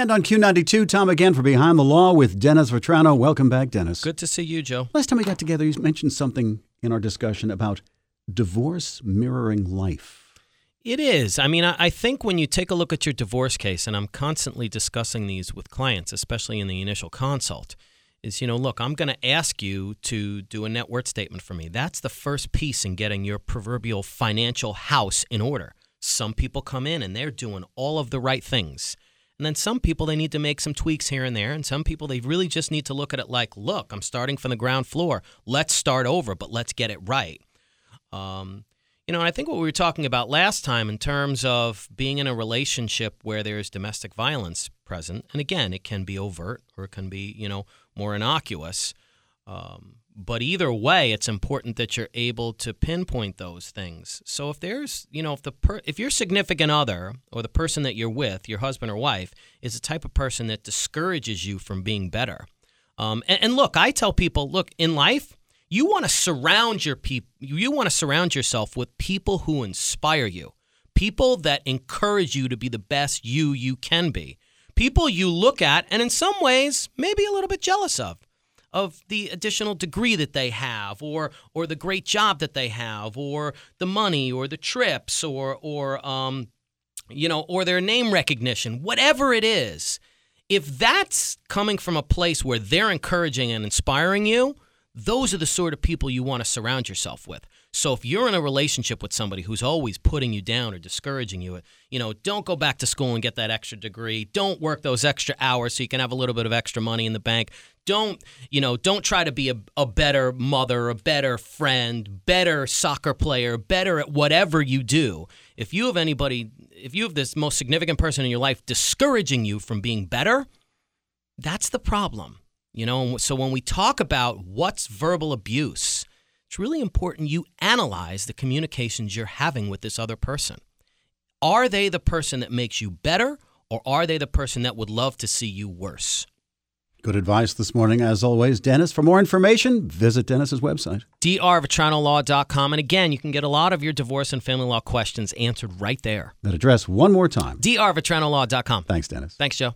And on Q92, Tom again for Behind the Law with Dennis Vetrano. Welcome back, Dennis. Good to see you, Joe. Last time we got together, you mentioned something in our discussion about divorce mirroring life. It is. I mean, I I think when you take a look at your divorce case, and I'm constantly discussing these with clients, especially in the initial consult, is, you know, look, I'm going to ask you to do a net worth statement for me. That's the first piece in getting your proverbial financial house in order. Some people come in and they're doing all of the right things. And then some people, they need to make some tweaks here and there. And some people, they really just need to look at it like, look, I'm starting from the ground floor. Let's start over, but let's get it right. Um, you know, I think what we were talking about last time in terms of being in a relationship where there's domestic violence present, and again, it can be overt or it can be, you know, more innocuous. Um, but either way, it's important that you're able to pinpoint those things. So if there's, you know, if the per- if your significant other or the person that you're with, your husband or wife, is the type of person that discourages you from being better, um, and, and look, I tell people, look, in life, you want to surround your people, you want to surround yourself with people who inspire you, people that encourage you to be the best you you can be, people you look at and in some ways maybe a little bit jealous of of the additional degree that they have or or the great job that they have or the money or the trips or or um you know or their name recognition whatever it is if that's coming from a place where they're encouraging and inspiring you those are the sort of people you want to surround yourself with so if you're in a relationship with somebody who's always putting you down or discouraging you, you know, don't go back to school and get that extra degree. Don't work those extra hours so you can have a little bit of extra money in the bank. Don't, you know, don't try to be a, a better mother, a better friend, better soccer player, better at whatever you do. If you have anybody, if you have this most significant person in your life discouraging you from being better, that's the problem. You know, so when we talk about what's verbal abuse, it's really important you analyze the communications you're having with this other person. Are they the person that makes you better, or are they the person that would love to see you worse? Good advice this morning, as always. Dennis, for more information, visit Dennis's website. drvetranolaw.com. And again, you can get a lot of your divorce and family law questions answered right there. That address one more time. drvetranolaw.com. Thanks, Dennis. Thanks, Joe.